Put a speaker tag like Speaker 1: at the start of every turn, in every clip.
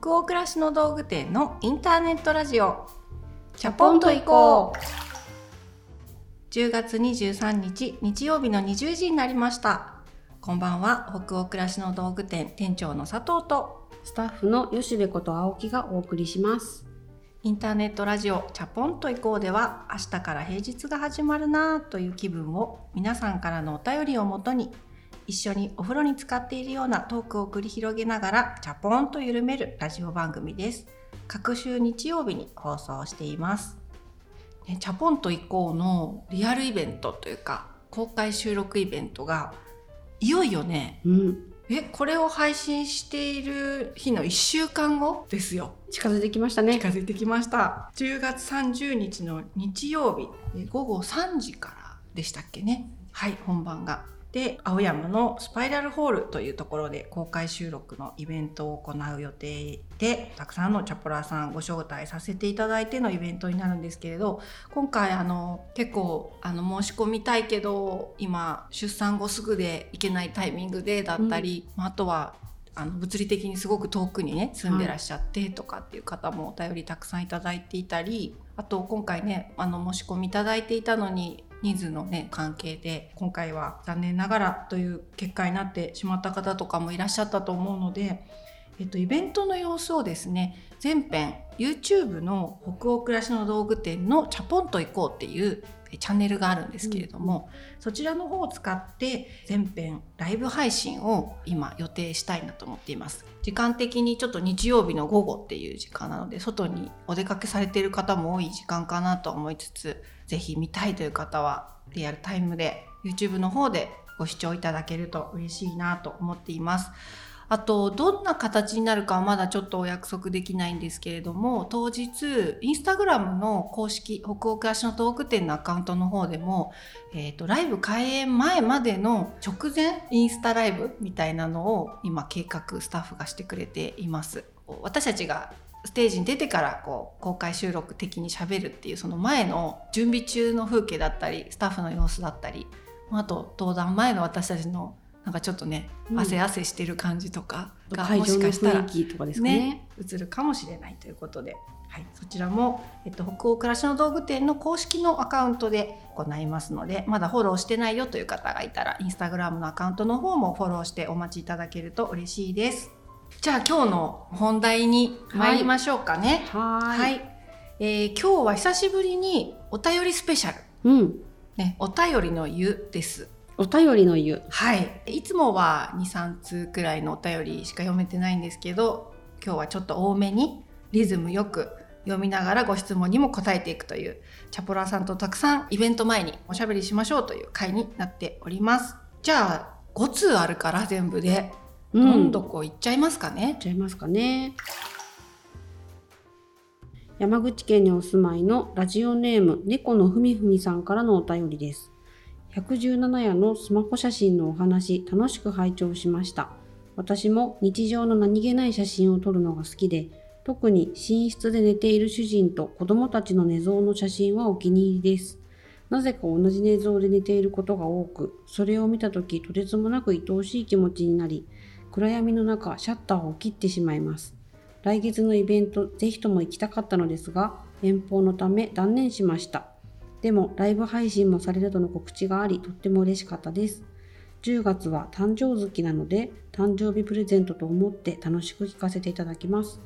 Speaker 1: 北欧暮らしの道具店のインターネットラジオ。チャポンと行こう。10月23日日曜日の20時になりました。こんばんは。北欧暮らしの道具店店長の佐藤と
Speaker 2: スタッフの吉部こと青木がお送りします。
Speaker 1: インターネットラジオチャポンと行こうでは明日から平日が始まるなという気分を皆さんからのお便りをもとに一緒にお風呂に浸かっているようなトークを繰り広げながらチャポンと緩めるラジオ番組です。各週日曜日に放送しています。ね、チャポンと行こうのリアルイベントというか公開収録イベントがいよいよね、
Speaker 2: うん、
Speaker 1: えこれを配信している日の1週間後？ですよ。
Speaker 2: 近づいてきましたね。
Speaker 1: 近づいてきました。10月30日の日曜日午後3時からでしたっけね。はい本番がで青山のスパイラルホールというところで公開収録のイベントを行う予定でたくさんのチャポラーさんご招待させていただいてのイベントになるんですけれど今回あの結構あの申し込みたいけど今出産後すぐで行けないタイミングでだったり、うん、あとはあの物理的にすごく遠くにね住んでらっしゃってとかっていう方もお便りたくさんいただいていたりあと今回ねあの申し込みいただいていたのに人数のね関係で今回は残念ながらという結果になってしまった方とかもいらっしゃったと思うので、えっと、イベントの様子をですね前編 YouTube の北欧暮らしの道具店のチャポンと行こうっていうチャンネルがあるんですけれども、うん、そちらの方を使って全編ライブ配信を今予定したいなと思っています時間的にちょっと日曜日の午後っていう時間なので外にお出かけされている方も多い時間かなと思いつつぜひ見たいという方はリアルタイムで YouTube の方でご視聴いただけると嬉しいなと思っています。あと、どんな形になるかはまだちょっとお約束できないんですけれども、当日、インスタグラムの公式、北欧暮らしのトーク店のアカウントの方でも、えっ、ー、と、ライブ開演前までの直前インスタライブみたいなのを今計画スタッフがしてくれています。私たちがステージに出てからこう公開収録的にしゃべるっていうその前の準備中の風景だったりスタッフの様子だったりあと登壇前の私たちのなんかちょっとね、うん、汗汗してる感じとかがもしかしたら、ね、ね映るかもしれないということで、はい、そちらも、えっと、北欧暮らしの道具店の公式のアカウントで行いますのでまだフォローしてないよという方がいたらインスタグラムのアカウントの方もフォローしてお待ちいただけると嬉しいです。じゃあ今日の本題に参りましょうかね。
Speaker 2: はいはい、
Speaker 1: えー、今日は久しぶりにお便りスペシャ
Speaker 2: ル。うん。
Speaker 1: ね、お便りの湯です。
Speaker 2: お便りの湯。
Speaker 1: はい。いつもは2、3通くらいのお便りしか読めてないんですけど、今日はちょっと多めにリズムよく読みながらご質問にも答えていくという、チャポラーさんとたくさんイベント前におしゃべりしましょうという回になっております。じゃあ、5通あるから全部でどんどこ行っちゃいますかね？
Speaker 2: 行っちゃいますかね。山口県にお住まいのラジオネーム猫のふみふみさんからのお便りです。117夜のスマホ写真のお話楽しく拝聴しました。私も日常の何気ない写真を撮るのが好きで、特に寝室で寝ている主人と子供たちの寝相の写真はお気に入りです。なぜか同じ寝相で寝ていることが多く、それを見たときとてつもなく愛おしい気持ちになり、暗闇の中、シャッターを切ってしまいます。来月のイベント、ぜひとも行きたかったのですが、遠方のため断念しました。でも、ライブ配信もされるとの告知があり、とっても嬉しかったです。10月は誕生月なので、誕生日プレゼントと思って楽しく聞かせていただきます。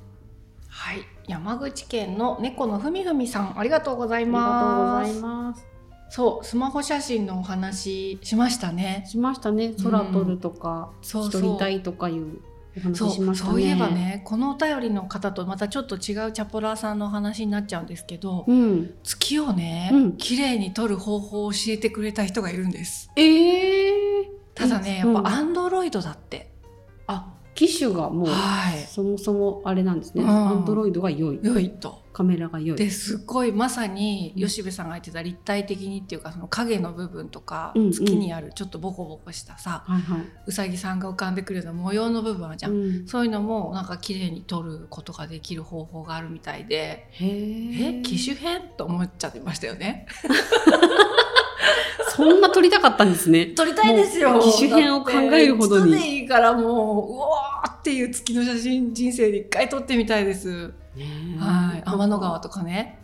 Speaker 1: はい、山口県の猫のふみふみさん、ありがとうございます。
Speaker 2: ありがとうございます。
Speaker 1: そうスマホ写真のお話しましたね
Speaker 2: しましたね空撮るとか、うん、撮りたいとかいう
Speaker 1: そうそういえばねこのお便りの方とまたちょっと違うチャポラーさんのお話になっちゃうんですけど、
Speaker 2: うん、
Speaker 1: 月をね、うん、綺麗に撮る方法を教えてくれた人がいるんです。
Speaker 2: えー、
Speaker 1: ただねやっぱアンドロイドだって、
Speaker 2: あ機種がもう、はい、そもそもあれなんですね、アンドロイドが良い。
Speaker 1: 良いと。
Speaker 2: カメラが良い。
Speaker 1: ですごいまさに吉部さんが言ってた立体的にっていうかその影の部分とか、うんうん、月にあるちょっとボコボコしたさ、
Speaker 2: はいはい、
Speaker 1: うさぎさんが浮かんでくるような模様の部分あるじゃん、うん、そういうのもなんか綺麗に撮ることができる方法があるみたいで
Speaker 2: へえ
Speaker 1: 機種変？と思っちゃってましたよね。
Speaker 2: そんな撮りたかったんですね。
Speaker 1: 撮りたいですよ。
Speaker 2: 機種編を考えるほどに。
Speaker 1: 一度でいいからもううわーっていう月の写真人生で一回撮ってみたいです。はい、天の川とかね。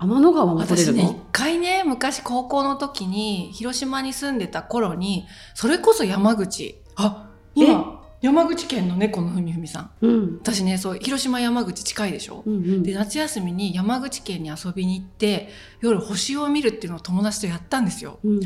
Speaker 2: 天の川も撮れる
Speaker 1: 私ね一
Speaker 2: の、
Speaker 1: 回ね昔高校の時に広島に住んでた頃にそれこそ山口。あ今？山口県の猫のふみふみさん
Speaker 2: うん。
Speaker 1: 私ねそう広島山口近いでしょ、
Speaker 2: うんうん。
Speaker 1: で夏休みに山口県に遊びに行って夜星を見るっていうのを友達とやったんですよ
Speaker 2: うん。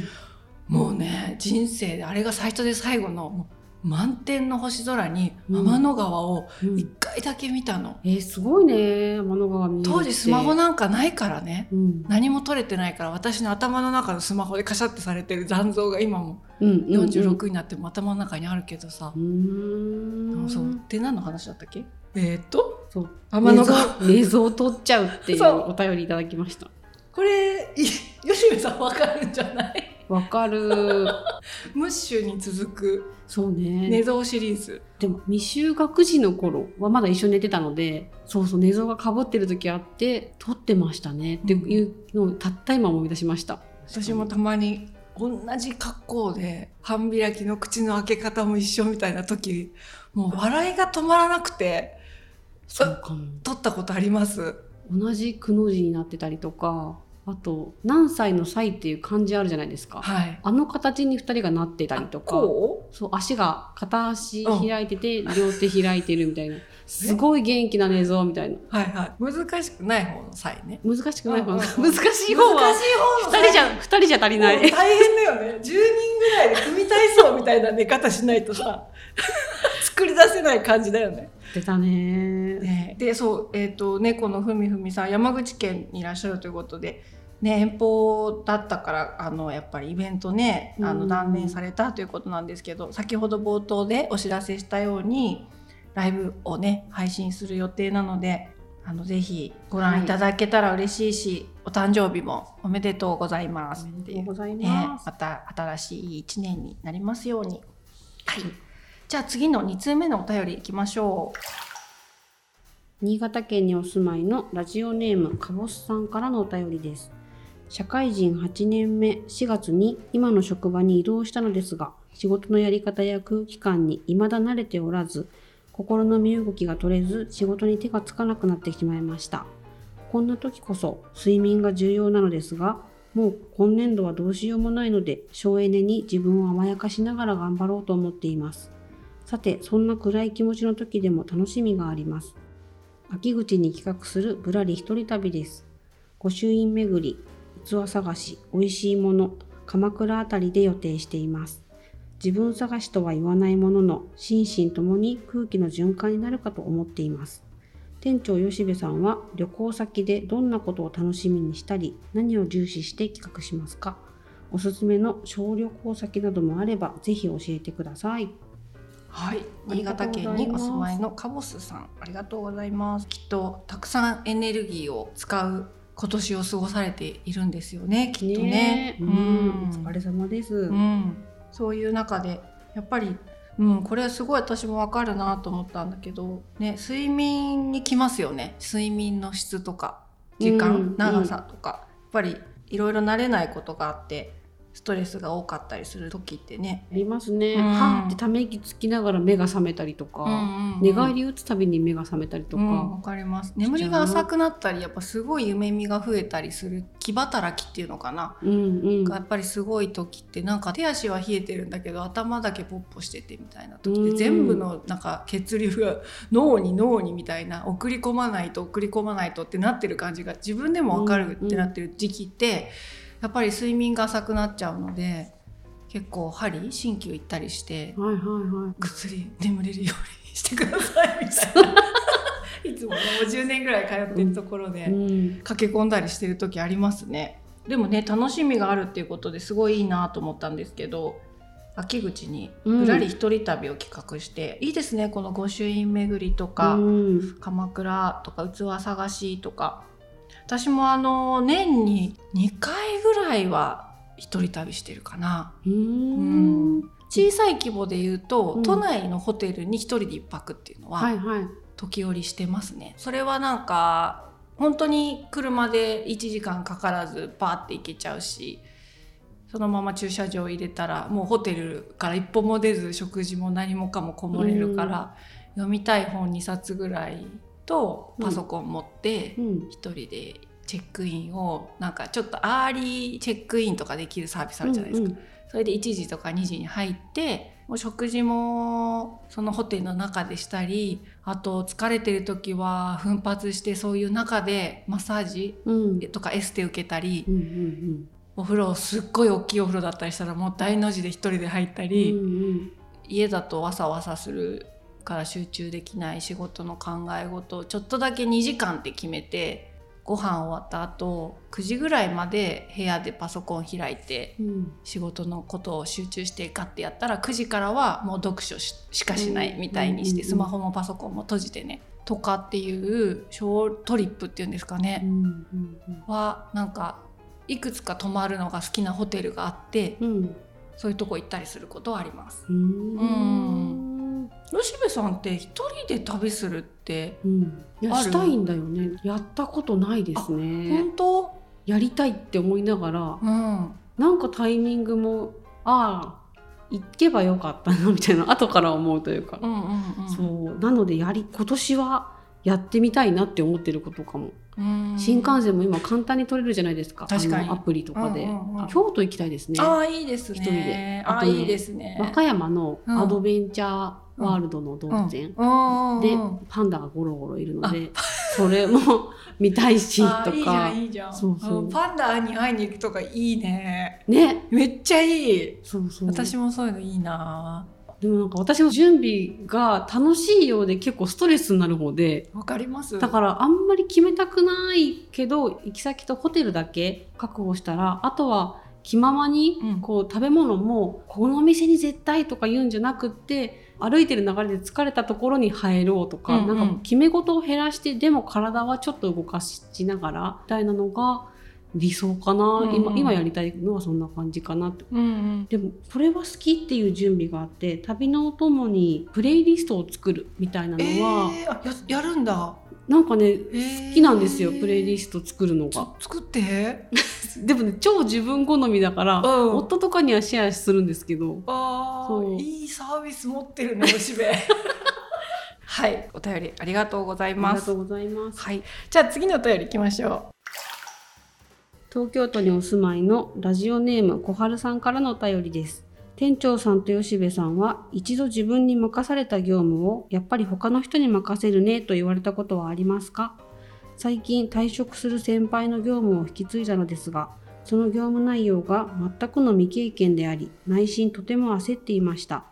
Speaker 1: もうね人生であれが最初で最後の満天の星空に
Speaker 2: うん。
Speaker 1: 天の川を
Speaker 2: うん。
Speaker 1: 一回だけ見たの、
Speaker 2: えーすごいね、天の川見
Speaker 1: 当時スマホなんかないからね。
Speaker 2: うん。
Speaker 1: 何も撮れてないから私の頭の中のスマホでカシャってされてる残像が今も
Speaker 2: うん。うんうん。
Speaker 1: 46になっても頭の中にあるけどさ。
Speaker 2: う、ーん。
Speaker 1: そうで何の話だったっけ？えーっと？
Speaker 2: そう。
Speaker 1: 天の川。
Speaker 2: 映像を撮っちゃうっていうお便りいただきました。
Speaker 1: これい吉部さんわかるんじゃない？
Speaker 2: わかる。
Speaker 1: ムッシュに続く。
Speaker 2: そうね。
Speaker 1: 寝相シリーズ。
Speaker 2: でも未就学児の頃はまだ一緒に寝てたのでそうそう寝相がかぶってる時あって撮ってましたね。っていうのをたった今思い出しました。
Speaker 1: 私もたまに同じ格好で半開きの口の開け方も一緒みたいな時もう笑いが止まらなくて
Speaker 2: そうかも。
Speaker 1: 撮ったことあります？
Speaker 2: 同じくの字になってたりとかあと何歳の歳っていう漢字あるじゃないですか。
Speaker 1: はい。
Speaker 2: あの形に2人がなってたりとか。
Speaker 1: こ
Speaker 2: そう足が片足
Speaker 1: うん
Speaker 2: 開いてて、両手開いてるみたいな。すごい元気な寝相みたいな。
Speaker 1: うはいはい。難しくない方の際ね。
Speaker 2: 難しくない方
Speaker 1: うんうん
Speaker 2: 難
Speaker 1: うん。
Speaker 2: しい方は
Speaker 1: 難しい方の
Speaker 2: 2人じゃ2人じゃ足りない。
Speaker 1: 大変だよね。10人ぐらいで組体操みたいな寝方しないとさ 作り出せない感じだよね。
Speaker 2: 出たね。
Speaker 1: ね。でそうえっ、と猫のふみふみさん山口県にいらっしゃるということで。ね、遠方だったからあのやっぱりイベントねあ
Speaker 2: うん
Speaker 1: の断念されたということなんですけど先ほど冒頭でお知らせしたようにライブをね配信する予定なのであのぜひご覧いただけたら嬉しいし、お誕生日もおめでとうございます
Speaker 2: おめ
Speaker 1: っていう
Speaker 2: でとうござい
Speaker 1: ね
Speaker 2: ます、
Speaker 1: また新しい一年になりますように。はい。じゃあ次の2通目のお便りいきましょう。
Speaker 2: 新潟県にお住まいのラジオネームかぼすさんからのお便りです社会人8年目4月に今の職場に移動したのですが仕事のやり方や空気感に未だ慣れておらず心の身動きが取れず仕事に手がつかなくなってしまいました。こんな時こそ睡眠が重要なのですがもう今年度はどうしようもないので省エネに自分を甘やかしながら頑張ろうと思っています。さてそんな暗い気持ちの時でも楽しみがあります。秋口に企画するぶらり一人旅です。御朱印巡り、器探し、美味しいもの、鎌倉あたりで予定しています。自分探しとは言わないものの、心身ともに空気の循環になるかと思っています。店長吉部さんは旅行先でどんなことを楽しみにしたり、何を重視して企画しますか？おすすめの小旅行先などもあれば、ぜひ教えてください。
Speaker 1: はい。新潟県にお住まいのカボスさん、ありがとうございます。きっとたくさんエネルギーを使う今年を過ごされているんですよね。きっとね。
Speaker 2: えうん、お疲れ様です。
Speaker 1: うん、そういう中でやっぱり、うん、これはすごい私もわかるなと思ったんだけど、ね、睡眠にきますよね睡眠の質とか時間、
Speaker 2: うん
Speaker 1: 長さとか、やっぱりいろいろ慣れないことがあってストレスが多かったりする時ってね。
Speaker 2: ありますね。
Speaker 1: うん。
Speaker 2: はーってため息つきながら目が覚めたりとか、寝返り打つたびに目が覚めたりとか、
Speaker 1: うん、わかります。眠りが浅くなったりやっぱすごい夢見が増えたりする気働きっていうのかな、
Speaker 2: うんうん。
Speaker 1: がやっぱりすごい時ってなんか手足は冷えてるんだけど頭だけポッポしててみたいな時って
Speaker 2: うん。
Speaker 1: 全部のなんか血流が脳に脳にみたいな送り込まないと送り込まないとってなってる感じが自分でも分かるってなってる時期ってやっぱり睡眠が浅くなっちゃうので結構針鍼灸行ったりして
Speaker 2: はいはいは
Speaker 1: ぐっすり眠れるようにしてくださいみたいな。いつもねもう10年ぐらい通ってるところで、
Speaker 2: い。うん、
Speaker 1: 駆け込んだりしてる時ありますね。でもね楽しみがあるっていうことですごいいいなと思ったんですけど秋口に
Speaker 2: うん。
Speaker 1: ぶらり一人旅を企画して、いいですねこの御朱印巡りとか、
Speaker 2: うん、
Speaker 1: 鎌倉とか器探しとか私もあの年に2回ぐらいは一人旅してるかな。
Speaker 2: うーん、
Speaker 1: 小さい規模で言うと、
Speaker 2: うん。
Speaker 1: 都内のホテルに一人で一泊っていうのは、
Speaker 2: はいはい。
Speaker 1: 時折してますね。それはなんか本当に車で1時間かからずバーって行けちゃうしそのまま駐車場入れたらもうホテルから一歩も出ず食事も何もかもこもれるから、読みたい本2冊ぐらいとパソコン持って
Speaker 2: うん。
Speaker 1: 一人でチェックインをなんかちょっとアーリーチェックインとかできるサービスあるじゃないですか。
Speaker 2: うん
Speaker 1: それで1時とか2時に入ってもう食事もそのホテルの中でしたりあと疲れてる時は奮発してそういう中でマッサージ
Speaker 2: うん。
Speaker 1: とかエステ受けたり
Speaker 2: うんうん
Speaker 1: お風呂すっごい大きいお風呂だったりしたらもう大の字で一人で入った
Speaker 2: うん
Speaker 1: り、
Speaker 2: うん。
Speaker 1: 家だとわさわさするから集中できない仕事の考え事をちょっとだけ2時間って決めてご飯終わった後9時ぐらいまで部屋でパソコン開いて
Speaker 2: うん。
Speaker 1: 仕事のことを集中してガッてやったら9時からはもう読書ししかしないみたいにして、
Speaker 2: うん
Speaker 1: スマホもパソコンも閉じてねとかっていう小トリップっていうんですか
Speaker 2: う
Speaker 1: ね、はなんかいくつか泊まるのが好きなホテルがあって
Speaker 2: うん。
Speaker 1: そういうとこ行ったりすることはあります。
Speaker 2: うん
Speaker 1: 吉部さんって一人で旅するって
Speaker 2: うん。したいんだよね。やったことないですね。
Speaker 1: 本当、
Speaker 2: やりたいって思いながら
Speaker 1: うん、
Speaker 2: なんかタイミングもああ行けばよかったなみたいな後から思うというか。
Speaker 1: う、んうんうん。
Speaker 2: そう。なのでやり今年はやってみたいなって思ってることかも、
Speaker 1: うん。
Speaker 2: 新幹線も今簡単に取れるじゃないですか。
Speaker 1: 確かに。
Speaker 2: アプリとかで、
Speaker 1: うんうんうん。
Speaker 2: あ京都行きたいですね。
Speaker 1: ああいいですね。
Speaker 2: 一人で。あ
Speaker 1: ああいいですね。
Speaker 2: 和歌山のアドベンチャーワールドの動物園、
Speaker 1: うん。
Speaker 2: で
Speaker 1: うん
Speaker 2: パンダがゴロゴロいるのでそれも見たいしと
Speaker 1: あーいいじゃ
Speaker 2: か。
Speaker 1: んいいじゃん。
Speaker 2: そうそうん
Speaker 1: パンダに会いに行くとかいいね。
Speaker 2: ね。
Speaker 1: めっちゃいい。
Speaker 2: そうそう。
Speaker 1: 私もそういうのいいな
Speaker 2: でもなんか私の準備が楽しいようで結構ストレスになる方で
Speaker 1: わかります。
Speaker 2: だからあんまり決めたくないけど行き先とホテルだけ確保したらあとは気ままに
Speaker 1: うん。
Speaker 2: こう食べ物もこのお店に絶対とか言うんじゃなくって歩いてる流れで疲れたところに入ろうとか、
Speaker 1: うんうん。
Speaker 2: なんか決め事を減らしてでも体はちょっと動かしながらみたいなのが理想かな、
Speaker 1: うんうん。
Speaker 2: 今今やりたいのはそんな感じかなって。
Speaker 1: うんうん。
Speaker 2: でもこれは好きっていう準備があって旅のお供にプレイリストを作るみたいなの
Speaker 1: え
Speaker 2: は、
Speaker 1: ー、あややるんだ。
Speaker 2: なんかね
Speaker 1: 好
Speaker 2: 好きなんですよプレイリスト作るのが。
Speaker 1: 作って？
Speaker 2: でもね超自分好みだから、
Speaker 1: うん。
Speaker 2: 夫とかにはシェアするんですけど。
Speaker 1: あ
Speaker 2: そう。
Speaker 1: ーいいサービス持ってるねおしべはいお便りありがとうござい
Speaker 2: あり
Speaker 1: ます
Speaker 2: がとうございます。
Speaker 1: はい。じゃあ次のお便り行きましょ
Speaker 2: 東京都にお住まいのラジオネーム小春さんからのお便りです。店長さんと吉部さんは一度自分に任された業務をやっぱり他の人に任せるねと言われたことはありますか？最近退職する先輩の業務を引き継いだのですがその業務内容が全くの未経験であり内心とても焦っていました。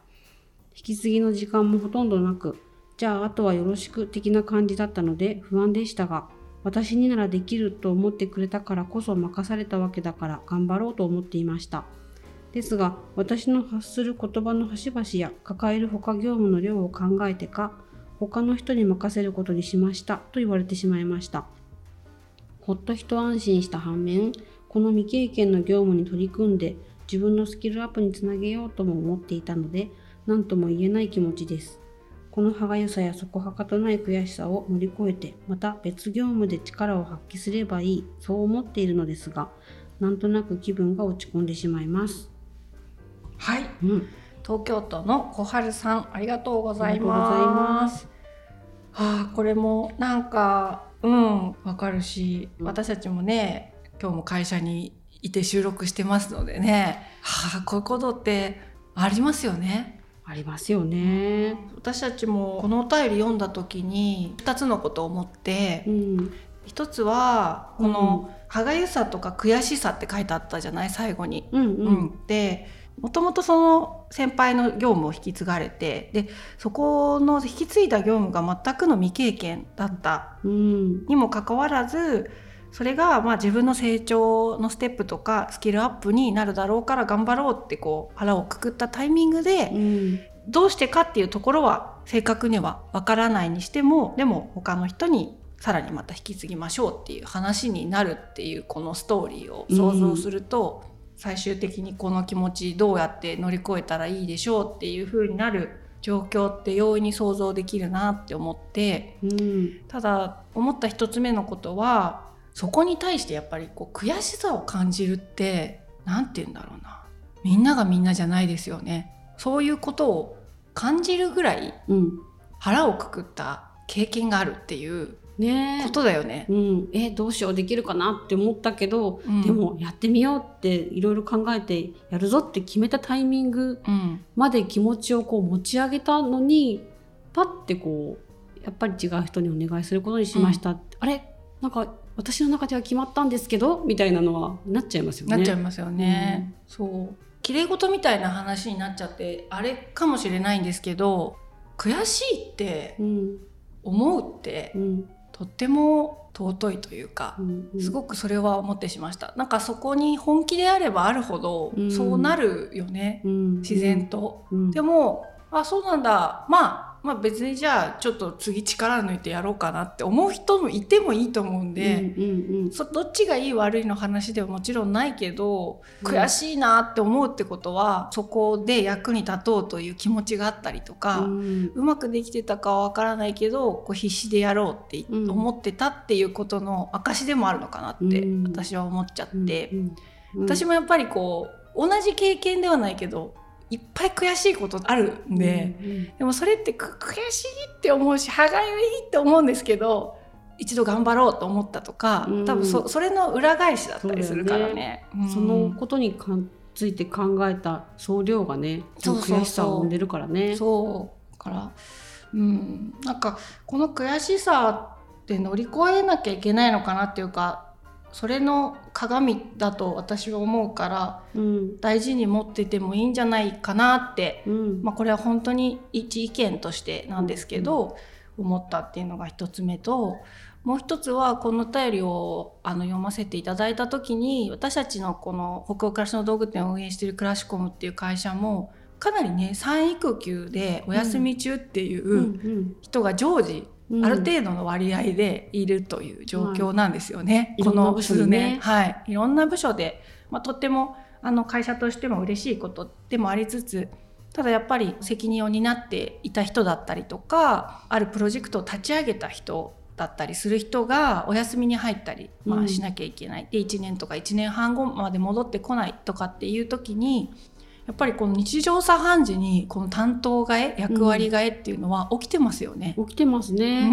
Speaker 2: 引き継ぎの時間もほとんどなくじゃああとはよろしく的な感じだったので不安でしたが私にならできると思ってくれたからこそ任されたわけだから頑張ろうと思っていました。ですが私の発する言葉の端々や抱える他業務の量を考えてか他の人に任せることにしましたと言われてしまいました。ほっと一安心した反面この未経験の業務に取り組んで自分のスキルアップにつなげようとも思っていたので何とも言えない気持ちです。この歯がゆさやそこはかとない悔しさを乗り越えてまた別業務で力を発揮すればいいそう思っているのですがなんとなく気分が落ち込んでしまいます、
Speaker 1: うはい。
Speaker 2: うん、
Speaker 1: 東京都の小春さん
Speaker 2: ありがとうござい
Speaker 1: ま
Speaker 2: ます。
Speaker 1: はあこれもなんかうんわかるし、
Speaker 2: うん。
Speaker 1: 私たちもね今日も会社にいて収録してますのでねはあこういうことってありますよね
Speaker 2: ありますよね。
Speaker 1: 私たちもこのお便り読んだ時に2つのことを思って
Speaker 2: うん。
Speaker 1: 一つはこの「歯がゆさ」とか「悔しさ」って書いてあったじゃない？最後に。
Speaker 2: うんう
Speaker 1: うんん、でもともとその先輩の業務を引き継がれてでそこの引き継いだ業務が全くの未経験だった。
Speaker 2: うん。
Speaker 1: にもかかわらずそれがまあ自分の成長のステップとかスキルアップになるだろうから頑張ろうってこう腹をくくったタイミングで
Speaker 2: うん。
Speaker 1: どうしてかっていうところは正確にはわからないにしてもでも他の人にさらにまた引き継ぎましょうっていう話になるっていうこのストーリーを想像すると、最終的にこの気持ちどうやって乗り越えたらいいでしょうっていう風になる状況って容易に想像できるなって思って。
Speaker 2: うん。
Speaker 1: ただ思った一つ目のことはそこに対してやっぱりこう悔しさを感じるって何て言うんだろうな。みんながみんなじゃないですよね。そういうことを感じるぐらい腹をくくった経験があるっていう
Speaker 2: ね。
Speaker 1: ことだよね。
Speaker 2: うん、えどうしようできるかなって思ったけど、うん、でもやってみようっていろいろ考えてやるぞって決めたタイミングまで気持ちをこう持ち上げたのにパッてこうやっぱり違う人にお願いすることにしました、うん、あれ？なんか私の中では決まったんですけどみたいなのはなっちゃいますよね。
Speaker 1: なっちゃいますよね。うん、そう。綺麗事みたいな話になっちゃってあれかもしれないんですけど悔しいって思うって、うん、とっても尊いというか、うんうん、すごくそれは思ってしました。なんかそこに本気であればあるほどそうなるよね、うん、自然と、うん、でもあそうなんだ。まあまあ別にじゃあちょっと次力抜いてやろうかなって思う人もいてもいいと思うんで、うんうんうん、そどっちがいい悪いの話ではもちろんないけど、悔しいなって思うってことはそこで役に立とうという気持ちがあったりとか、うん、うまくできてたかはわからないけどこう必死でやろうって思ってたっていうことの証でもあるのかなって私は思っちゃって、私もやっぱりこう同じ経験ではないけどいっぱい悔しいことあるんで、うんうん、でもそれって悔しいって思うし歯がゆいって思うんですけど一度頑張ろうと思ったとか、うん、多分そそれの裏返しだったりするからね。
Speaker 2: そ、ね。うん、そのことにかついて考えた総量がね悔しさを生んでるからね。
Speaker 1: そう。からうん。なんかこの悔しさって乗り越えなきゃいけないのかなっていうかそれの鏡だと私は思うから、うん、大事に持っててもいいんじゃないかなって、うん、まあ、これは本当に一意見としてなんですけど、うん、思ったっていうのが一つ目ともう一つはこの便りをあの読ませていただいた時に私たちのこの北欧暮らしの道具店を運営しているクラシコムっていう会社もかなりね産育休でお休み中っていう人が常時ある程度の割合でいるという状況なんですよね。
Speaker 2: はい、この数年、ね、
Speaker 1: はい、いろんな部署で、まあ、とってもあの会社としても嬉しいことでもありつつただやっぱり責任を担っていた人だったりとかあるプロジェクトを立ち上げた人だったりする人がお休みに入ったり、まあ、しなきゃいけない、うん、で1年とか1年半後まで戻ってこないとかっていう時にやっぱりこの日常茶飯事にこの担当替え役割替えっていうのは起きてますよね。
Speaker 2: うん、起きてますね。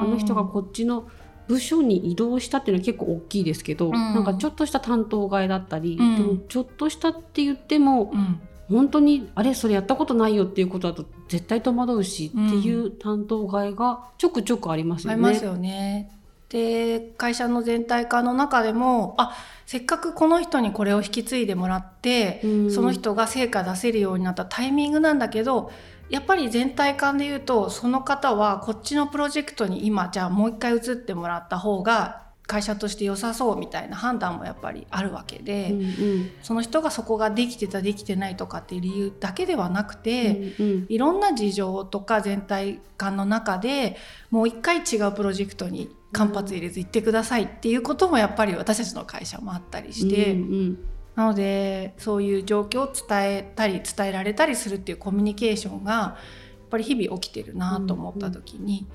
Speaker 2: あの人がこっちの部署に移動したっていうのは結構大きいですけど、うん、なんかちょっとした担当替えだったり、うん、でもちょっとしたって言っても、うん、本当にあれそれやったことないよっていうことだと絶対戸惑うしっていう担当替えがちょくちょくありますよね。あり
Speaker 1: ますよね。で会社の全体化の中でもあせっかくこの人にこれを引き継いでもらって、うん、その人が成果出せるようになったタイミングなんだけどやっぱり全体感で言うとその方はこっちのプロジェクトに今じゃあもう一回移ってもらった方が会社として良さそうみたいな判断もやっぱりあるわけで、うんうん、その人がそこができてたできてないとかっていう理由だけではなくて、うんうん、いろんな事情とか全体感の中でもう一回違うプロジェクトに間髪入れず行ってくださいっていうこともやっぱり私たちの会社もあったりして、うんうん、なのでそういう状況を伝えたり伝えられたりするっていうコミュニケーションがやっぱり日々起きてるなと思った時に。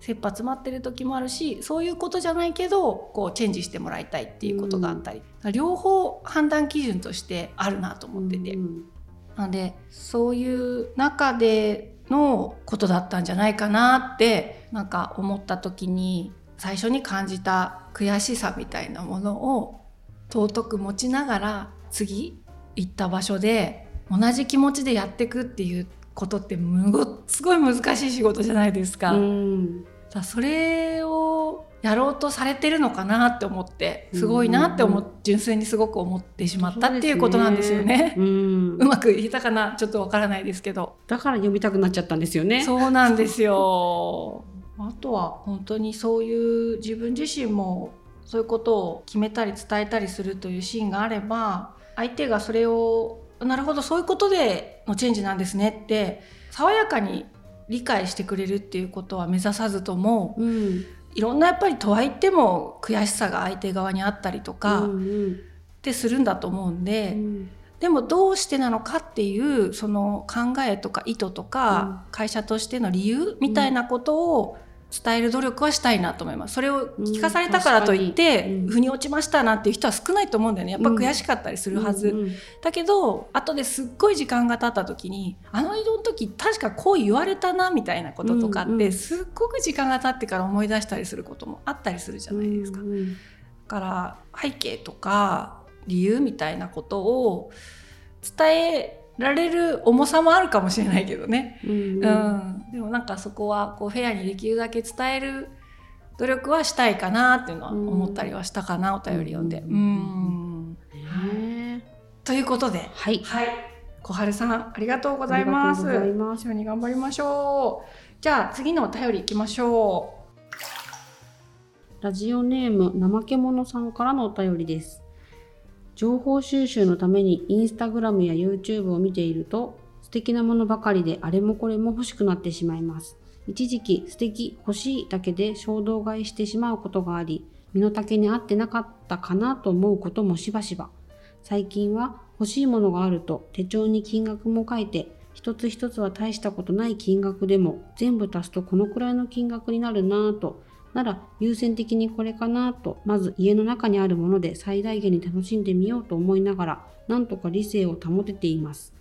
Speaker 1: 切羽詰まってる時もあるしそういうことじゃないけどこうチェンジしてもらいたいっていうことがあったり、うん、両方判断基準としてあるなと思ってて、うん、なのでそういう中でのことだったんじゃないかなってなんか思った時に最初に感じた悔しさみたいなものを尊く持ちながら次行った場所で同じ気持ちでやっていくっていうことってむごすごい難しい仕事じゃないですか。さそれをやろうとされてるのかなって思ってすごいなって思っ純粋にすごく思ってしまったっていうことなんですよね。うね うまく言えたかなちょっとわからないですけど。
Speaker 2: だから読みたくなっちゃったんですよね。
Speaker 1: そうなんですよ。あとは本当にそういう自分自身もそういうことを決めたり伝えたりするというシーンがあれば相手がそれをなるほどそういうことでのチェンジなんですねって爽やかに理解してくれるっていうことは目指さずとも、うん、いろんなやっぱりとはいっても悔しさが相手側にあったりとか、ってするんだと思うんで、うん、でもどうしてなのかっていうその考えとか意図とか、会社としての理由みたいなことを伝える努力はしたいなと思います。それを聞かされたからといって、
Speaker 2: うん
Speaker 1: 腑に落ちましたなんていう人は少ないと思うんだよね。やっぱ悔しかったりするはず、
Speaker 2: うんうん
Speaker 1: だけど後ですっごい時間が経った時にあの移動の時確かこう言われたなみたいなこととかって、
Speaker 2: うんうん
Speaker 1: すっごく時間が経ってから思い出したりすることもあったりするじゃないですか。
Speaker 2: うんうん。
Speaker 1: だから背景とか理由みたいなことを伝えられる重さもあるかもしれないけどね、
Speaker 2: うん。
Speaker 1: う
Speaker 2: うん。ん
Speaker 1: でもなんかそこはこうフェアにできるだけ伝える努力はしたいかなっていうのは思ったりはしたかな、お便り読んで。
Speaker 2: う
Speaker 1: うん。ということで、
Speaker 2: はい。
Speaker 1: はい、小春さんありがとうございます。
Speaker 2: ます。
Speaker 1: 一緒に頑張りましょう。じゃあ次のお便り行きましょ
Speaker 2: ラジオネーム怠け者さんからのお便りです。情報収集のためにインスタグラムや YouTube を見ていると素敵なものばかりであれもこれも欲しくなってしまいます。一時期素敵欲しいだけで衝動買いしてしまうことがあり身の丈に合ってなかったかなと思うこともしばしば。最近は欲しいものがあると手帳に金額も書いて一つ一つは大したことない金額でも全部足すとこのくらいの金額になるなぁとなら優先的にこれかなとまず家の中にあるもので最大限に楽しんでみようと思いながらなんとか理性を保てています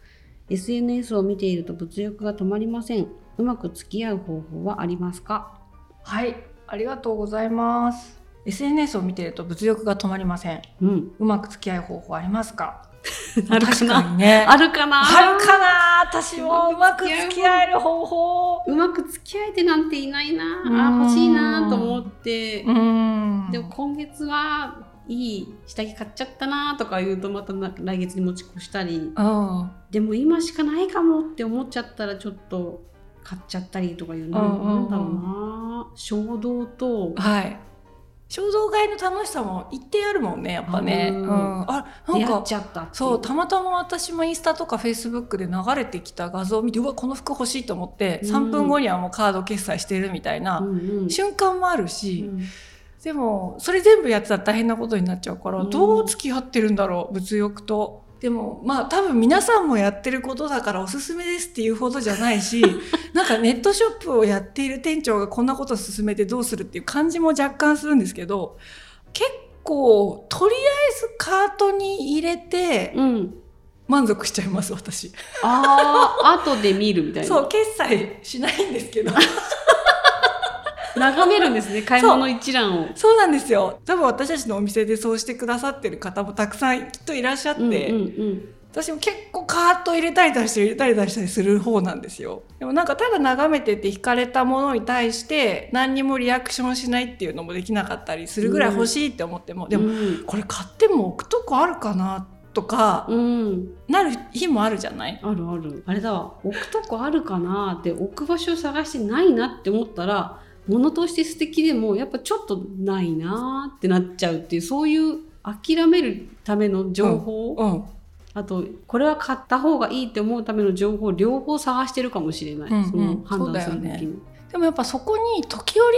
Speaker 2: SNS を見ていると物欲が止まりませんうまく付き合う方法はありますか？
Speaker 1: う。はい、ありがとうございます。SNS を見てると物欲が止まりません。
Speaker 2: うん
Speaker 1: うまく付き合う方法ありますか？
Speaker 2: あるかな？
Speaker 1: ね。
Speaker 2: あるかな？
Speaker 1: あるかな？私もうまく付き合える方法。
Speaker 2: うまく付き合えてなんていないな
Speaker 1: うん
Speaker 2: あ欲しいなと思って
Speaker 1: うん
Speaker 2: でも今月はいい下着買っちゃったなとか言うとまたな来月に持ち越したり
Speaker 1: うん。
Speaker 2: でも今しかないかもって思っちゃったらちょっと買っちゃったりとかいうの、なんだろうな衝動と
Speaker 1: はい。衝動買いの楽しさも一定あるもんね、やっぱね。
Speaker 2: う
Speaker 1: うんん。あ、なんかそうたまたま私もインスタとかフェイスブックで流れてきた画像を見てうわこの服欲しいと思って、
Speaker 2: うん
Speaker 1: 3分後にはもうカード決済してるみたいな瞬間もあるし、
Speaker 2: うん
Speaker 1: でもそれ全部やってたら大変なことになっちゃうから、
Speaker 2: うん
Speaker 1: どう付き合ってるんだろう物欲と。でもまあ多分皆さんもやってることだからおすすめですっていうほどじゃないし なんかネットショップをやっている店長がこんなこと進めてどうするっていう感じも若干するんですけど結構とりあえずカートに入れて
Speaker 2: うん。
Speaker 1: 満足しちゃいます私。
Speaker 2: ああ後で見るみたいな。
Speaker 1: そう決済しないんですけど
Speaker 2: 眺めるんですね買い物一覧を。
Speaker 1: そうなんですよ。多分私たちのお店でそうしてくださってる方もたくさんきっといらっしゃって、
Speaker 2: うんうん
Speaker 1: 私も結構カーッと入れたり出したり入れたり出したりする方なんですよ。でもなんかただ眺めてて惹かれたものに対して何にもリアクションしないっていうのもできなかったりするぐらい欲しいって思っても、でも
Speaker 2: うん。
Speaker 1: これ買っても置くとこあるかなとか
Speaker 2: うん。
Speaker 1: なる日もあるじゃない？
Speaker 2: あるある。あれだわ。置くとこあるかなって置く場所を探してないなって思ったら物として素敵でもやっぱちょっとないなってなっちゃうっていうそういう諦めるための情報、
Speaker 1: うん
Speaker 2: あとこれは買った方がいいって思うための情報を両方探してるかもしれない、
Speaker 1: うんうん。
Speaker 2: その判断する時に。
Speaker 1: でもやっぱそこに時折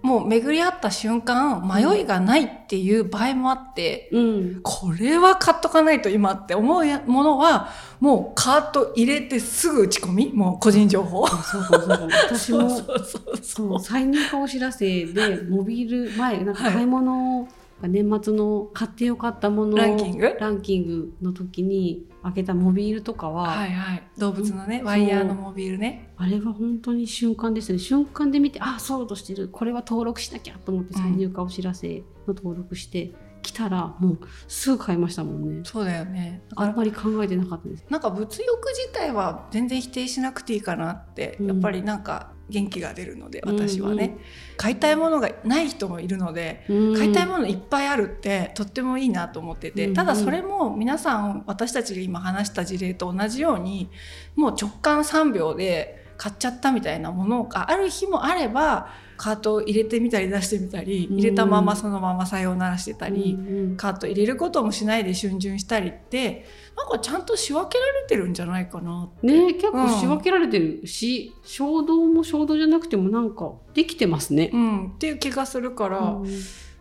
Speaker 1: もう巡り合った瞬間迷いがないっていう場合もあって、
Speaker 2: うん。
Speaker 1: これは買っとかないと今って思うやものはもうカート入れてすぐ打ち込み？もう個人情報。
Speaker 2: あそうかそう。か私も
Speaker 1: そうそうそう
Speaker 2: そ
Speaker 1: そう
Speaker 2: 再入荷お知らせでモビール前なんか
Speaker 1: はい
Speaker 2: 買い物を、年末の買ってよかったもの
Speaker 1: ランキング？
Speaker 2: ランキングの時に開けたモビールとかは、
Speaker 1: はいはい。動物のね
Speaker 2: うん
Speaker 1: ワイヤーのモビールね。
Speaker 2: あれは本当に瞬間ですね。瞬間で見てあそうとしてる。これは登録しなきゃと思って
Speaker 1: うん。
Speaker 2: 再入荷お知らせの登録して、来たらもうすぐ買いましたもんね。
Speaker 1: そうだよね。
Speaker 2: あんまり考えてなかったです。
Speaker 1: なんか物欲自体は全然否定しなくていいかなって、
Speaker 2: うん。
Speaker 1: やっぱりなんか元気が出るので私はね、
Speaker 2: うん。うん
Speaker 1: 買いたいものがない人もいるので買いたいものいっぱいあるってとってもいいなと思ってて、
Speaker 2: うんうん。
Speaker 1: ただそれも皆さん私たちが今話した事例と同じようにもう直感3秒で買っちゃったみたいなものがある日もあればカートを入れてみたり出してみたり
Speaker 2: うん。
Speaker 1: 入れたままそのままさようならしてたり、
Speaker 2: うんうん
Speaker 1: カート入れることもしないで逡巡したりってなんかちゃんと仕分けられてるんじゃないかなって。
Speaker 2: ね結構仕分けられてるし、衝動も衝動じゃなくてもなんかできてますね。
Speaker 1: うん、っていう気がするから、
Speaker 2: うん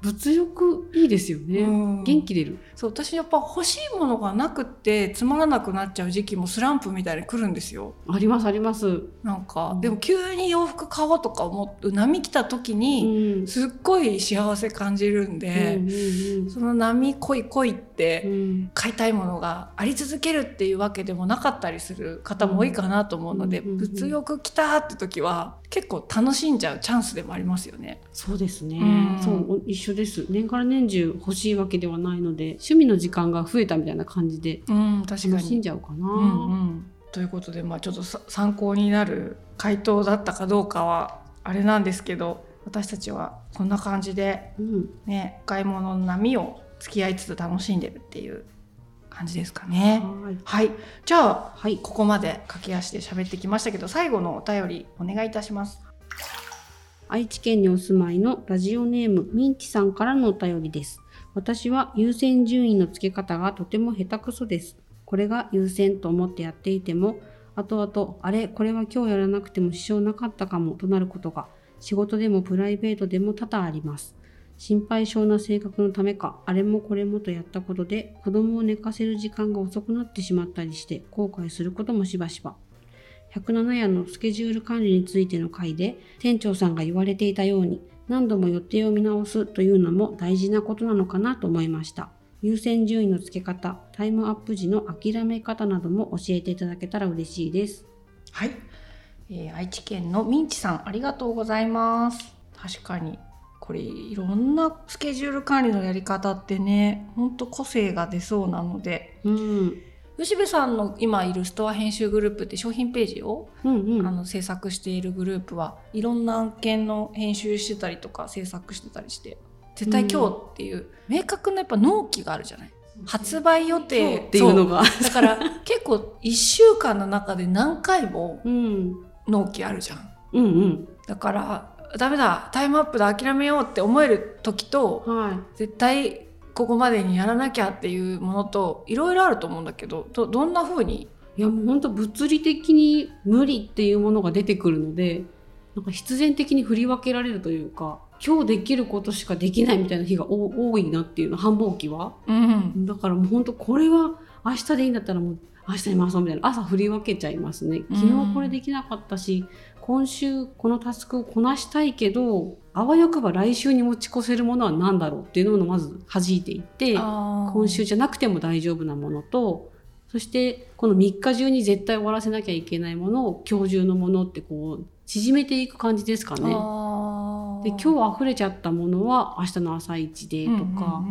Speaker 2: 物欲いいですよね、
Speaker 1: うん。
Speaker 2: 元気出る。
Speaker 1: そう私やっぱ欲しいものがなくってつまらなくなっちゃう時期もスランプみたいに来るんですよ。
Speaker 2: ありますあります、
Speaker 1: なんか、
Speaker 2: うん
Speaker 1: でも急に洋服買おうとか思って波来た時
Speaker 2: う
Speaker 1: に、
Speaker 2: ん。
Speaker 1: すっごい幸せ感じるんで、
Speaker 2: うんうん
Speaker 1: その波来い来いって、
Speaker 2: うん。
Speaker 1: 買いたいものがあり続けるっていうわけでもなかったりする方も多いかなと思うので、物欲来たって時は結構楽しんじゃうチャンスでもありますよね。
Speaker 2: そうですね、
Speaker 1: うん。
Speaker 2: そうお一緒です。年から年中欲しいわけではないので趣味の時間が増えたみたいな感じで楽しん
Speaker 1: に。
Speaker 2: じゃうかな、
Speaker 1: うんうん、ということで、まあ、ちょっとさ参考になる回答だったかどうかはあれなんですけど私たちはそんな感じで
Speaker 2: うん。
Speaker 1: ね買い物の波を付き合いつつ楽しんでるっていう感じですかね。
Speaker 2: はい
Speaker 1: はい、じゃあ
Speaker 2: はい
Speaker 1: ここまで駆け足で喋ってきましたけど最後のお便りお願いいたします。
Speaker 2: 愛知県にお住まいのラジオネームミンチさんからのお便りです。私は優先順位の付け方がとても下手くそです。これが優先と思ってやっていても、後々、あれ、これは今日やらなくても支障なかったかもとなることが、仕事でもプライベートでも多々あります。心配性な性格のためか、あれもこれもとやったことで、子供を寝かせる時間が遅くなってしまったりして、後悔することもしばしば。107夜のスケジュール管理についての回で店長さんが言われていたように何度も予定を見直すというのも大事なことなのかなと思いました優先順位の付け方タイムアップ時の諦め方なども教えていただけたら嬉しいです
Speaker 1: はい、えー愛知県のミンチさんありがとうございます。確かにこれいろんなスケジュール管理のやり方ってねほんと個性が出そうなので。
Speaker 2: うん。
Speaker 1: 吉部さんの今いるストア編集グループって商品ページを、
Speaker 2: うんうん。
Speaker 1: あの制作しているグループはいろんな案件の編集してたりとか制作してたりして絶対今日っていう、明確なやっぱ納期があるじゃない？発売予定。
Speaker 2: っていうのが。
Speaker 1: だから結構1週間の中で何回も
Speaker 2: うん。
Speaker 1: 納期あるじゃん。
Speaker 2: うんうん。
Speaker 1: だからダメだタイムアップだ諦めようって思える時と
Speaker 2: は
Speaker 1: 絶対ここまでにやらなきゃっていうものといろいろあると思うんだけどどどんな風に？
Speaker 2: いいやもう本当物理的に無理っていうものが出てくるのでなんか必然的に振り分けられるというか今日できることしかできないみたいな日が多多いなっていうの繁忙期は。
Speaker 1: うん。
Speaker 2: だからもう本当これは明日でいいんだったらもう明日に回そうみたいな朝振り分けちゃいますね。昨日これできなかったし、今週このタスクをこなしたいけどあわよくば来週に持ち越せるものは何だろうっていうのをまず弾いていって今
Speaker 1: 今
Speaker 2: 週じゃなくても大丈夫なものとそしてこの3日中に絶対終わらせなきゃいけないものを今日中のものってこう縮めていく感じですかね。で今日溢れちゃったものは明日の朝一でとか、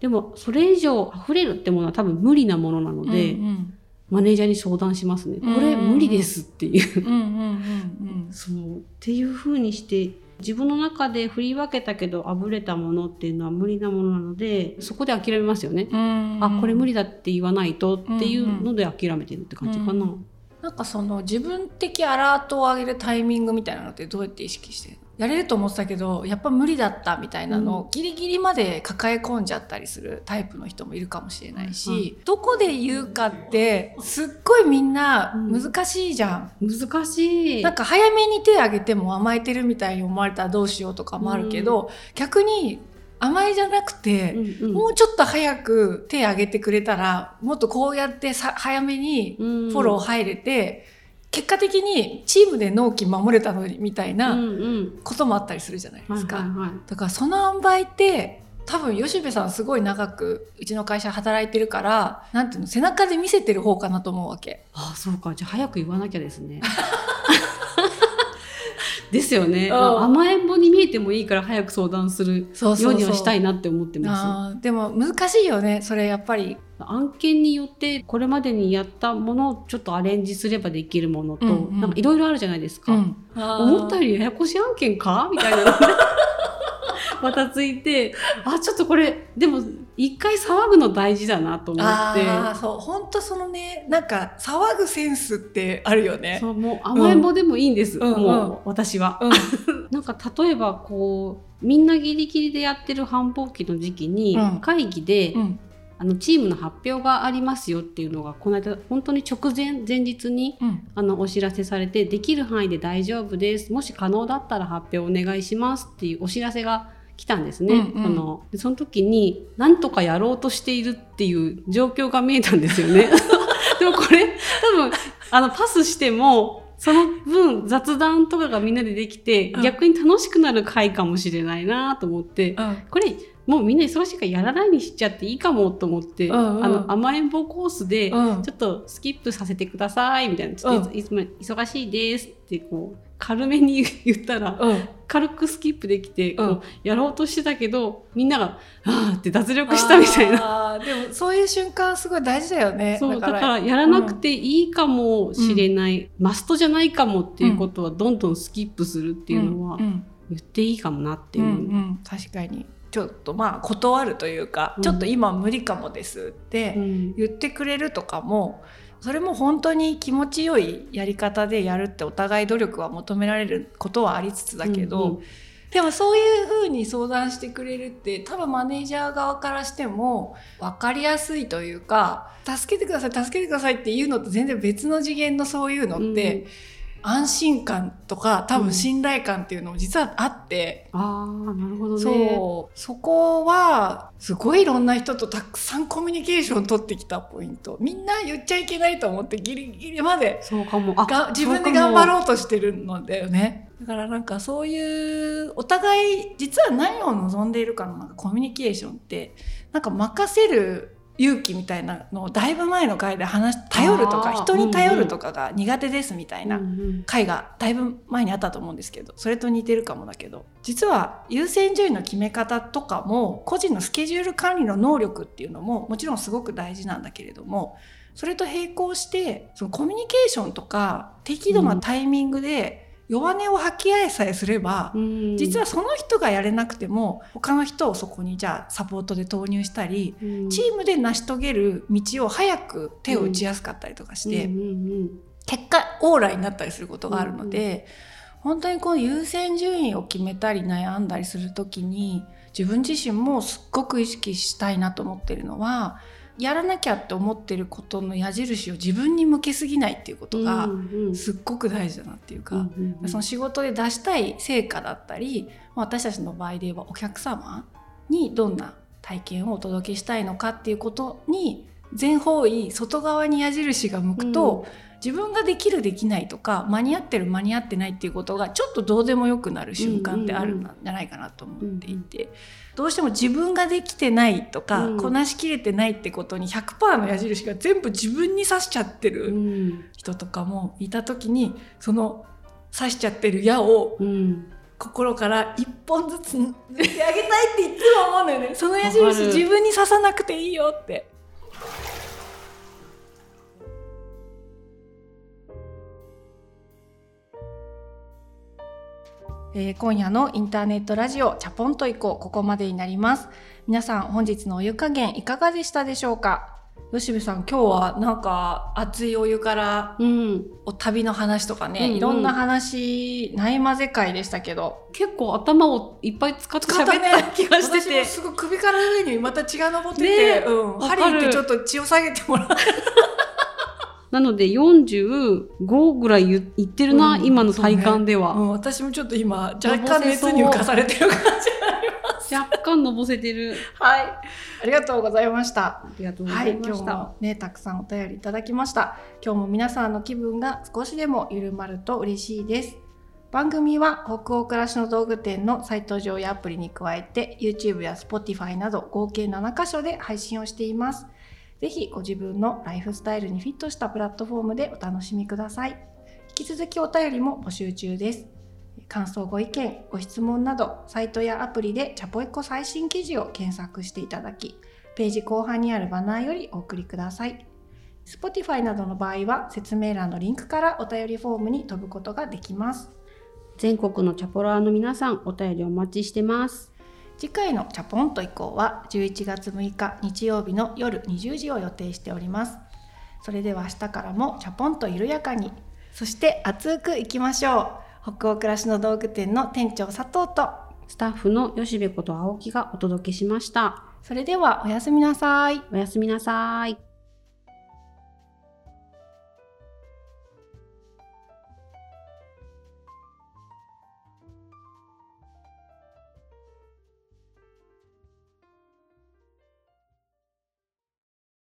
Speaker 2: でもそれ以上溢れるってものは多分無理なものなの
Speaker 1: うん
Speaker 2: で、
Speaker 1: うん
Speaker 2: マネージャーに相談しますね。
Speaker 1: うん
Speaker 2: これ無理ですっていう。そうっていう風にして自分の中で振り分けたけどあぶれたものっていうのは無理なものなのでそこで諦めますよね。
Speaker 1: うん
Speaker 2: あこれ無理だって言わないとっていうので諦めてるって感じかな。
Speaker 1: うんなんかその自分的アラートを上げるタイミングみたいなのってどうやって意識してやれると思ってたけどやっぱ無理だったみたいなのをギリギリまで抱え込んじゃったりするタイプの人もいるかもしれないし、
Speaker 2: はい
Speaker 1: どこで言うかってすっごいみんな難しいじゃん。
Speaker 2: 難しい。
Speaker 1: なんか早めに手挙げても甘えてるみたいに思われたらどうしようとかもあるけど、逆に甘えじゃなくて、
Speaker 2: うんうん。
Speaker 1: もうちょっと早く手挙げてくれたらもっとこうやってさ早めに
Speaker 2: フ
Speaker 1: フォロー入れて、結果的にチームで納期守れたのにみたい
Speaker 2: うん
Speaker 1: な
Speaker 2: うん
Speaker 1: こともあったりするじゃないですか。だからその塩梅って多分吉部さんすごい長くうちの会社働いてるからなんていうの背中で見せてる方かなと思うわけ。
Speaker 2: あそうかじゃあ早く言わなきゃですね。ですよね、甘えん坊に見えてもいいから早く相談するようにはしたいなって思ってま
Speaker 1: あーでも難しいよねそれやっぱり。
Speaker 2: す案件によってこれまでにやったものをちょっとアレンジすればできるものと、
Speaker 1: うんうん。
Speaker 2: なんかいろいろあるじゃないですか、
Speaker 1: うん。
Speaker 2: 思ったよりややこしい案件かみたいな またついてあちょっとこれでも一回騒ぐの大事だなと思って。
Speaker 1: ああそう本当そのねなんか騒ぐセンスってあるよね。
Speaker 2: そうもう甘えん坊でもいいんです、
Speaker 1: うんうん。
Speaker 2: もう私は。
Speaker 1: うん。
Speaker 2: なんか例えばこうみんなギリギリでやってる繁忙期の時期に
Speaker 1: うん。
Speaker 2: 会議で、
Speaker 1: うん
Speaker 2: あのチームの発表がありますよっていうのがこの間本当に直前前日に
Speaker 1: うん。
Speaker 2: あのお知らせされてできる範囲で大丈夫です。もし可能だったら発表お願いしますっていうお知らせが来たんですね。
Speaker 1: うんうん。
Speaker 2: あのでその時に何とかやろうとしているっていう状況が見えたんですよね。でもこれ多分あのパスしてもその分雑談とかがみんなでできて、
Speaker 1: うん。
Speaker 2: 逆に楽しくなる回かもしれないなと思って、
Speaker 1: うん。
Speaker 2: これもうみんな忙しいからやらないにしちゃっていいかもと思って、
Speaker 1: うんうん。
Speaker 2: あの甘えん坊コースで、
Speaker 1: うん。
Speaker 2: ちょっとスキップさせてくださいみたいな、ちょっと
Speaker 1: うん
Speaker 2: いつも忙しいですってこう軽めに言ったら、
Speaker 1: うん。
Speaker 2: 軽くスキップできて、
Speaker 1: うん。
Speaker 2: こうやろうとしてたけどみんなが「あーって脱力したみたいな。
Speaker 1: なでもそういう瞬間すごい大事だよね。
Speaker 2: そうだからやらなくていいかもしれない、マストじゃないかもっていうことはどんどんスキップするっていうのは
Speaker 1: んん
Speaker 2: 言っていいかもなって
Speaker 1: うん
Speaker 2: いう。う。
Speaker 1: ん確かに。ちょっとまあ断るというか、
Speaker 2: うん。
Speaker 1: ちょっと今無理かもですって
Speaker 2: うん。
Speaker 1: 言ってくれるとかもそれも本当に気持ちよいやり方でやるってお互い努力は求められることはありつつだけど、
Speaker 2: うんうん。
Speaker 1: でもそういうふうに相談してくれるって多分マネージャー側からしても分かりやすいというか助けてください助けてくださいっていうのと全然別の次元のそういうのって、安心感とか多分信頼感っていうのも実はあって、
Speaker 2: ああなるほどね。
Speaker 1: そうそこはすごいいろんな人とたくさんコミュニケーション取ってきたポイントみんな言っちゃいけないと思ってギリギリまで
Speaker 2: そうかも。あ
Speaker 1: が自分で頑張
Speaker 2: う。
Speaker 1: ろうとしてるのだよね。だからなんかそういうお互い実は何を望んでいるかのコミュニケーションってなんか任せる勇気みたいなのをだいぶ前の回で話し頼るとか人に頼るとかが苦手ですみたいな回がだいぶ前にあったと思うんですけどそれと似てるかもだけど実は優先順位の決め方とかも個人のスケジュール管理の能力っていうのももちろんすごく大事なんだけれどもそれと並行してそのコミュニケーションとか適度なタイミングで弱音を吐き合えさえすれば、
Speaker 2: うん。
Speaker 1: 実はその人がやれなくても他の人をそこにじゃあサポートで投入したり
Speaker 2: うん。
Speaker 1: チームで成し遂げる道を早く手を打ちやすかったりとかして。結果オーライになったりすることがあるので、本当にこの優先順位を決めたり悩んだりする時に自分自身もすっごく意識したいなと思ってるのはやらなきゃって思ってることの矢印を自分に向けすぎないっていうこと
Speaker 2: うん
Speaker 1: が
Speaker 2: うんうん。
Speaker 1: すっごく大事だなっていうか、
Speaker 2: うんうんうん。
Speaker 1: その仕事で出したい成果だったりまあ私たちの場合で言えばお客様にどんな体験をお届けしたいのかっていうことに全方位外側に矢印が向くと、自分ができるできないとか間に合ってる間に合ってないっていうことがちょっとどうでもよくなる瞬間ってあるんじゃないかなと思っていて、どうしても自分ができてないとか、
Speaker 2: うん。
Speaker 1: こなしきれてないってことに100%の矢印が全部自分に刺しちゃって
Speaker 2: う
Speaker 1: る
Speaker 2: ん。
Speaker 1: 人とかもいた時にその刺しちゃってる矢を
Speaker 2: うん。
Speaker 1: 心から一本ずつ抜いてあげたいっていつも思うのよね。その矢印自分に刺さなくていいよって。えー今夜のインターネットラジオチャポンと行こう。ここまでになります。皆さん本日のお湯加減いかがでしたでしょうか？吉部さん今日はなんか熱いお湯から
Speaker 2: うん。
Speaker 1: お旅の話とかね、
Speaker 2: うんうん。
Speaker 1: いろんな話ない混ぜ会でしたけど。
Speaker 2: 結構頭をいっぱい使って喋っ
Speaker 1: た
Speaker 2: 気がしてて。
Speaker 1: 私もすごい首から上にまた血が上ってて、
Speaker 2: ね
Speaker 1: うん、針ってちょっと血を下げてもらう
Speaker 2: なので45ぐらい言言ってるな、
Speaker 1: うん。
Speaker 2: 今の体感では、
Speaker 1: うん、私もちょっと今若干熱に浮かされてる感じがあります。
Speaker 2: 若干のぼせてる。
Speaker 1: はい。ありがとうございました。
Speaker 2: ありがとうござ
Speaker 1: はいい、
Speaker 2: ました、
Speaker 1: 今日もねたくさんお便りいただきました。今日も皆さんの気分が少しでも緩まると嬉しいです。番組は北欧暮らしの道具店のサイト上やアプリに加えて YouTube や Spotify など合計7カ所で配信をしていますぜひご自分のライフスタイルにフィットしたプラットフォームでお楽しみください引き続きお便りも募集中です感想ご意見ご質問などサイトやアプリでチャポエコ最新記事を検索していただきページ後半にあるバナーよりお送りください。Spotify などの場合は説明欄のリンクからお便りフォームに飛ぶことができます。
Speaker 2: 全国のチャポラーの皆さんお便りお待ちしてます
Speaker 1: 次回のチャポンと以降は11月6日日曜日の夜20時を予定しております。それでは明日からもチャポンと緩やかに、そして熱くいきましょう。北欧暮らしの道具店の店長佐藤と、
Speaker 2: スタッフの吉部こと青木がお届けしました
Speaker 1: それではおやすみなさい。
Speaker 2: おやすみなさい